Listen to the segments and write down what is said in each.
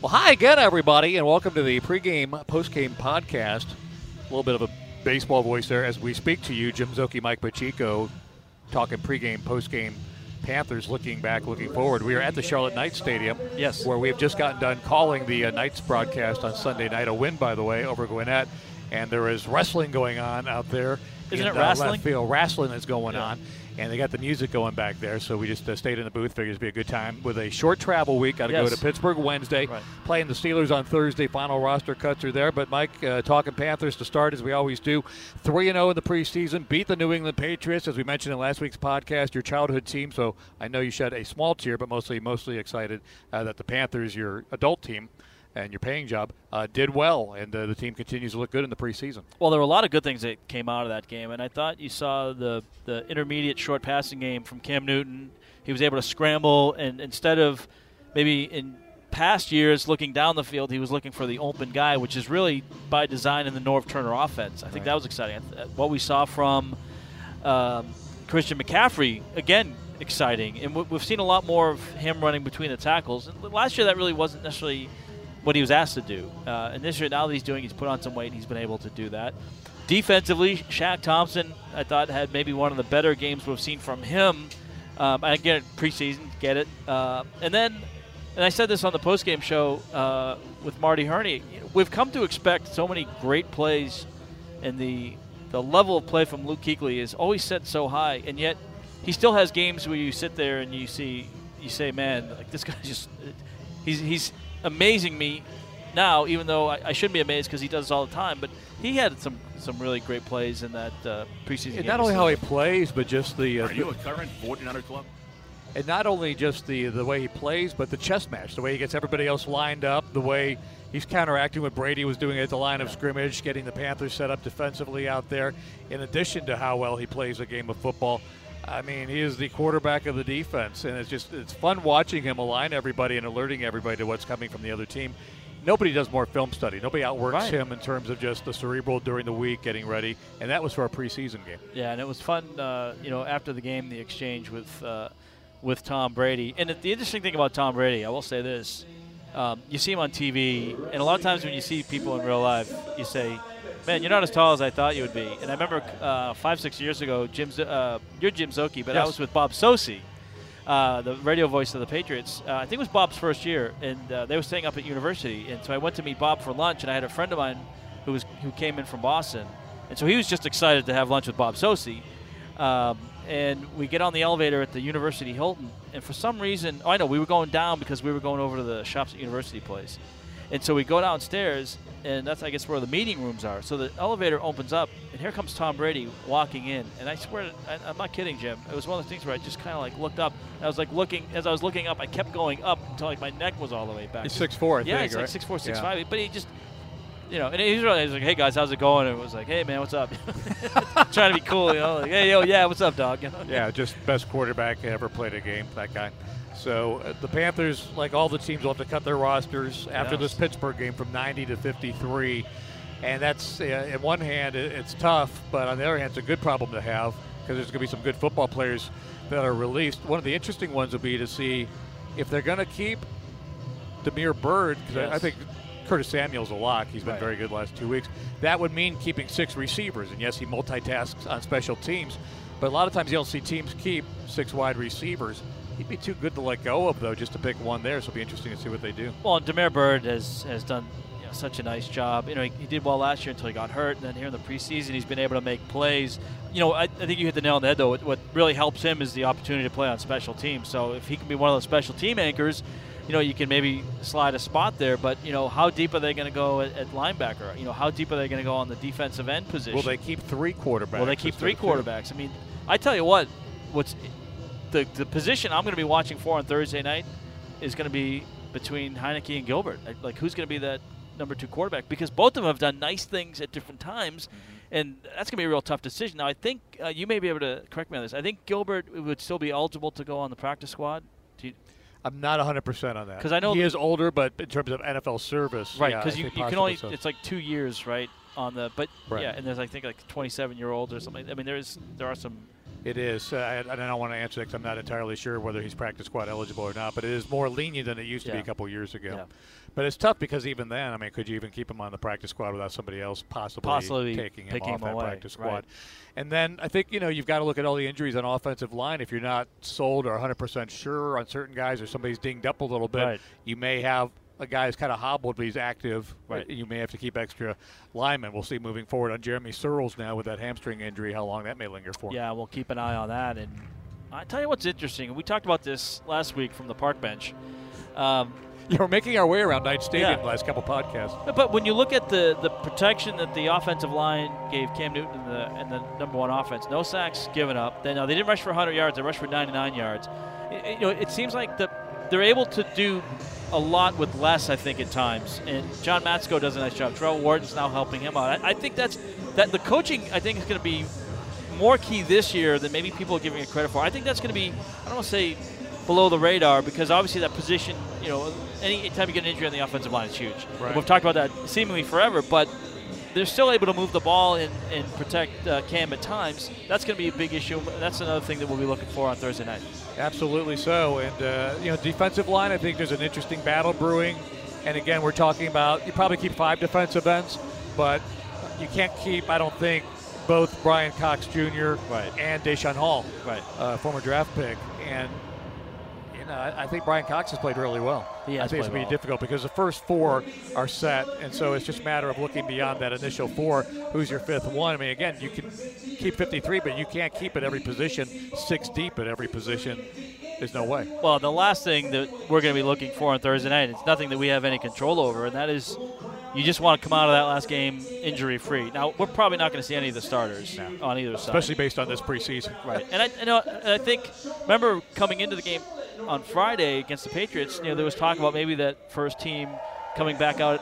Well, hi again, everybody, and welcome to the pregame, postgame podcast. A little bit of a baseball voice there as we speak to you, Jim Szoke, Mike Pacheco, talking pregame, postgame. Panthers looking back, looking forward. We are at the Charlotte Knights Stadium. Yes. Where we have just gotten done calling the uh, Knights broadcast on Sunday night. A win, by the way, over Gwinnett. And there is wrestling going on out there. Isn't in, it uh, wrestling? left field. Wrestling is going Yeah. on. And they got the music going back there, so we just uh, stayed in the booth. Figures it'd be a good time with a short travel week. Got to Yes. go to Pittsburgh Wednesday, Right. playing the Steelers on Thursday. Final roster cuts are there. But Mike, uh, talking Panthers to start as we always do. Three and zero in the preseason, beat the New England Patriots as we mentioned in last week's podcast. Your childhood team, so I know you shed a small tear, but mostly mostly excited uh, that the Panthers, your adult team. And your paying job uh, did well, and uh, the team continues to look good in the preseason. Well, there were a lot of good things that came out of that game, and I thought you saw the the intermediate short passing game from Cam Newton. He was able to scramble, and instead of maybe in past years looking down the field, he was looking for the open guy, which is really by design in the Norv Turner offense. I think that was exciting. What we saw from um, Christian McCaffrey again exciting, and we- we've seen a lot more of him running between the tackles. And last year, that really wasn't necessarily what he was asked to do. Uh, and this year, now that he's doing, he's put on some weight. and He's been able to do that. Defensively, Shaq Thompson, I thought had maybe one of the better games we've seen from him. Um, get it preseason, get it. Uh, and then, and I said this on the postgame show uh, with Marty Herney. We've come to expect so many great plays, and the the level of play from Luke Kuechly is always set so high, and yet he still has games where you sit there and you see you say, man, like this guy just he's he's amazing me now, even though I, I shouldn't be amazed because he does this all the time. But he had some some really great plays in that uh, preseason. And game. not only how he plays, but just the uh, Are you a current 1400 club? and not only just the the way he plays, but the chess match, the way he gets everybody else lined up, the way he's counteracting what Brady was doing at the line of scrimmage, getting the Panthers set up defensively out there. In addition to how well he plays a game of football, I mean, he is the quarterback of the defense, and it's just it's fun watching him align everybody and alerting everybody to what's coming from the other team. Nobody does more film study. Nobody outworks Right. him in terms of just the cerebral during the week, getting ready, and that was for a preseason game. Yeah, and it was fun. Uh, you know, after the game, the exchange with uh, with Tom Brady. And the interesting thing about Tom Brady, I will say this: um, you see him on TV, and a lot of times when you see people in real life, you say, "Man, you're not as tall as I thought you would be." And I remember uh, five, six years ago, Jim, uh, you're Jim Szoke, but I was with Bob Socci. Uh, the radio voice of the Patriots. Uh, I think it was Bob's first year, and uh, they were staying up at university. And so I went to meet Bob for lunch, and I had a friend of mine who was who came in from Boston, and so he was just excited to have lunch with Bob Socci. Um, and we get on the elevator at the University Hilton, and for some reason, oh, I know we were going down because we were going over to the shops at University Place, and so we go downstairs, and that's I guess where the meeting rooms are. So the elevator opens up, and here comes Tom Brady walking in, and I swear, I, I'm not kidding, Jim. It was one of the things where I just kind of like looked up. And I was like looking as I was looking up, I kept going up until like my neck was all the way back. He's 6'4", I yeah, think, he's like six four, six Yeah. five. But he just you know, and he's really like, "Hey guys, how's it going?" And it was like, "Hey man, what's up?" Trying to be cool, you know, like, "Hey yo, yeah, what's up, dog?" You know? Yeah, just best quarterback ever played a game. That guy. So uh, the Panthers, like all the teams, will have to cut their rosters after Yes. this Pittsburgh game from 90 to 53, and that's uh, in one hand it, it's tough, but on the other hand, it's a good problem to have because there's going to be some good football players that are released. One of the interesting ones will be to see if they're going to keep Damiere Byrd because I, I think Curtis Samuel's a lock. He's been Right. very good the last two weeks. That would mean keeping six receivers, and yes, he multitasks on special teams. But a lot of times you don't see teams keep six wide receivers. he'd be too good to let go of though, just to pick one there. So it'll be interesting to see what they do. Well, and Damiere Byrd has has done you know, such a nice job. You know, he, he, did well last year until he got hurt, and then here in the preseason, he's been able to make plays. You know, I, I think you hit the nail on the head though. What, what really helps him is the opportunity to play on special teams. So if he can be one of those special team anchors, you know, you can maybe slide a spot there. But you know, how deep are they going to go at, at, linebacker? You know, how deep are they going to go on the defensive end position? Will they keep three quarterbacks? Will they keep three quarterbacks? I mean, I tell you what, what's the the position I'm going to be watching for on Thursday night is going to be between Heinicke and Gilbert. Like, who's going to be that number two quarterback? Because both of them have done nice things at different times, mm-hmm. and that's going to be a real tough decision. Now, I think uh, you may be able to correct me on this. I think Gilbert would still be eligible to go on the practice squad. You, I'm not 100% on that. Because I know he is older, but in terms of NFL service, right? Because yeah, you, you can only so. it's like two years, right? On the but right. yeah, and there's I think like 27 year olds or something. I mean, there is there are some it is. Uh, I, I, don't want to answer that because I'm not entirely sure whether he's practice squad eligible or not, but it is more lenient than it used to be a couple years ago. Yeah. But it's tough because even then, I mean, could you even keep him on the practice squad without somebody else possibly, possibly taking him off him that away. practice squad? Right. And then I think, you know, you've got to look at all the injuries on offensive line. If you're not sold or 100% sure on certain guys or somebody's dinged up a little bit, right. you may have a guy who's kind of hobbled, but he's active. Right. You may have to keep extra linemen. We'll see moving forward on Jeremy Sirles now with that hamstring injury, how long that may linger for. Yeah, we'll keep an eye on that. And I tell you what's interesting. We talked about this last week from the park bench. Um, you are making our way around Knight Stadium yeah. the last couple podcasts. But when you look at the, the protection that the offensive line gave Cam Newton in the, in the number one offense, no sacks given up. They, no, they didn't rush for 100 yards. They rushed for 99 yards. It, you know, it seems like the, they're able to do a lot with less, I think, at times. And John Matsko does a nice job. Travelle Wharton's now helping him out. I, I think that's that the coaching. I think is going to be more key this year than maybe people are giving it credit for. I think that's going to be. I don't want to say below the radar because obviously that position, you know, any time you get an injury on the offensive line is huge. Right. We've talked about that seemingly forever, but they're still able to move the ball and, and protect uh, Cam at times. That's going to be a big issue. That's another thing that we'll be looking for on Thursday night. Absolutely so. And, uh, you know, defensive line, I think there's an interesting battle brewing. And again, we're talking about you probably keep five defensive ends, but you can't keep, I don't think, both Brian Cox Jr. Right. and Daeshon Hall, right. Uh, former draft pick. And know, I, I, think Brian Cox has played really well. He I think it's going to be difficult because the first four are set, and so it's just a matter of looking beyond that initial four. Who's your fifth one? I mean, again, you can keep 53, but you can't keep at every position six deep at every position. There's no way. Well, the last thing that we're going to be looking for on Thursday night, it's nothing that we have any control over, and that is you just want to come out of that last game injury free. Now, we're probably not going to see any of the starters no. on either side. Especially based on this preseason. Right. And I, you know, I think, remember coming into the game, on Friday against the Patriots, you know, there was talk about maybe that first team coming back out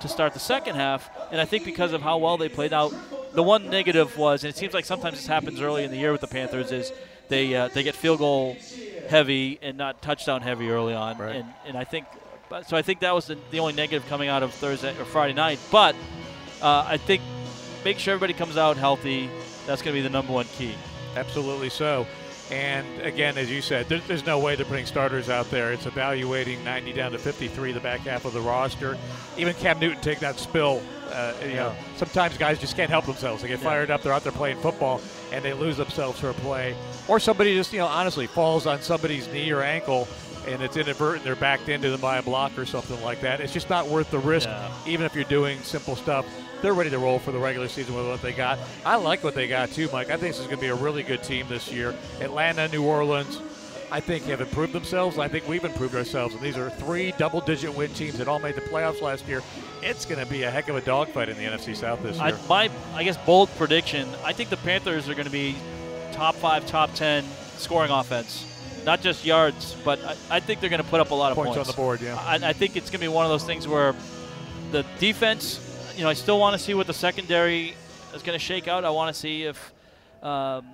to start the second half. And I think because of how well they played out, the one negative was, and it seems like sometimes this happens early in the year with the Panthers, is they uh, they get field goal heavy and not touchdown heavy early on. Right. And and I think so. I think that was the, the only negative coming out of Thursday or Friday night. But uh, I think make sure everybody comes out healthy. That's going to be the number one key. Absolutely so. And again, as you said, there, there's no way they're putting starters out there. It's evaluating 90 down to 53, the back half of the roster. Even Cam Newton take that spill. Uh, you yeah. know, sometimes guys just can't help themselves. They get yeah. fired up. They're out there playing football, and they lose themselves for a play. Or somebody just, you know, honestly falls on somebody's knee or ankle, and it's inadvertent. They're backed into them by a block or something like that. It's just not worth the risk, yeah. even if you're doing simple stuff they're ready to roll for the regular season with what they got. I like what they got too, Mike. I think this is going to be a really good team this year. Atlanta, New Orleans, I think have improved themselves. I think we've improved ourselves, and these are three double-digit win teams that all made the playoffs last year. It's going to be a heck of a dogfight in the NFC South this year. I, my, I guess, bold prediction: I think the Panthers are going to be top five, top ten scoring offense. Not just yards, but I, I think they're going to put up a lot of points, points on the board. Yeah, I, I think it's going to be one of those things where the defense you know, I still want to see what the secondary is going to shake out. I want to see if, um,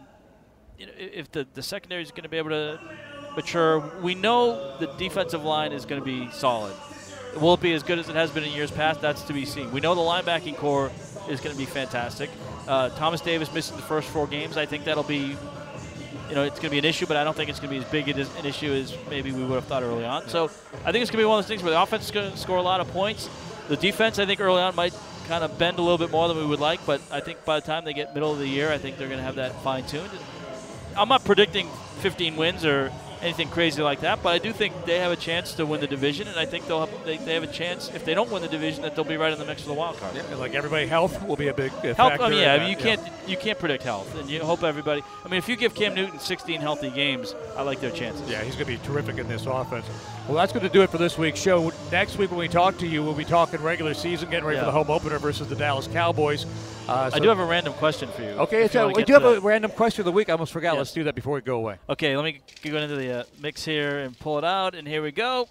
you know, if the the secondary is going to be able to mature. We know the defensive line is going to be solid. It Will it be as good as it has been in years past? That's to be seen. We know the linebacking core is going to be fantastic. Uh, Thomas Davis missing the first four games. I think that'll be, you know, it's going to be an issue, but I don't think it's going to be as big an issue as maybe we would have thought early on. So I think it's going to be one of those things where the offense is going to score a lot of points. The defense, I think, early on might kind of bend a little bit more than we would like, but I think by the time they get middle of the year, I think they're going to have that fine tuned. I'm not predicting 15 wins or anything crazy like that. But I do think they have a chance to win the division, and I think they'll have, they, they have a chance if they don't win the division that they'll be right in the mix for the wild card. Yeah, like everybody, health will be a big uh, Health, factor. I mean, yeah, I mean, you can't you can't predict health, and you hope everybody. I mean, if you give Cam Newton 16 healthy games, I like their chances. Yeah, he's going to be terrific in this offense. Well, that's going to do it for this week's show. Next week, when we talk to you, we'll be talking regular season, getting ready Yeah. for the home opener versus the Dallas Cowboys. Uh, I do have a random question for you. Okay, if you we do have a random question of the week. I almost forgot. Yes. Let's do that before we go away. Okay, let me go into the uh, mix here and pull it out, and here we go.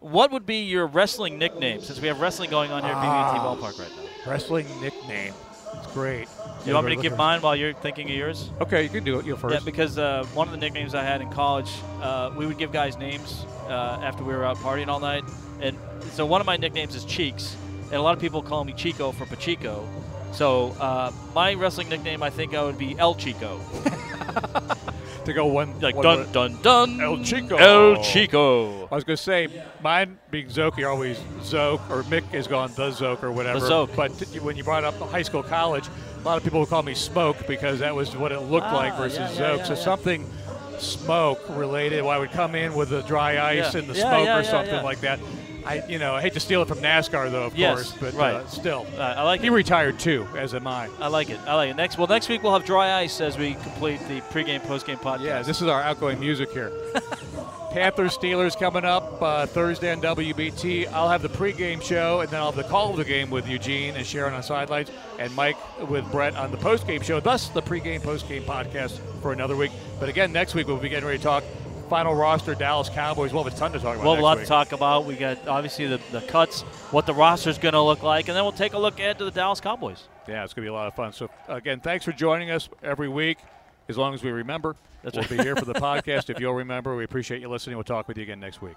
What would be your wrestling nickname? Since we have wrestling going on here at BB&T Ah. Ballpark right now. Wrestling nickname. It's great. You want me to give mine while you're thinking of yours? Okay, you can do it. You first. Yeah, because uh, one of the nicknames I had in college, uh, we would give guys names uh, after we were out partying all night, and so one of my nicknames is Cheeks, and a lot of people call me Chico for Pacheco. So uh, my wrestling nickname, I think I would be El Chico, to go one. like one dun minute. dun dun. El Chico. El Chico. I was going to say, mine being Zoke, you're always Zoke, or Mick has gone the Zoke or whatever. Zoke. But t- when you brought up high school, college, a lot of people would call me Smoke because that was what it looked Ah, like versus yeah, yeah, Zoke. yeah, so yeah. something smoke related. Well, I would come in with the dry ice Yeah. and the Yeah, smoke yeah, or yeah, something yeah. like that. I, you know, I hate to steal it from NASCAR though, of Yes, course, but right. uh, still, Uh, I like he it. retired too, as am I. I like it. I like it. Next, well, next week we'll have dry ice as we complete the pregame, postgame podcast. Yeah, this is our outgoing music here. Panthers Steelers coming up uh, Thursday on WBT. I'll have the pregame show, and then I'll have the call of the game with Eugene and Sharon on sidelines, and Mike with Brett on the postgame show. Thus, the pregame postgame podcast for another week. But again, next week we'll be getting ready to talk final roster Dallas Cowboys. We'll have a ton to talk about. We'll have a lot week. to talk about. We got obviously the, the cuts, what the roster is going to look like, and then we'll take a look ahead to the Dallas Cowboys. Yeah, it's going to be a lot of fun. So, again, thanks for joining us every week. As long as we remember, That's we'll right. be here for the podcast. If you'll remember, we appreciate you listening. We'll talk with you again next week.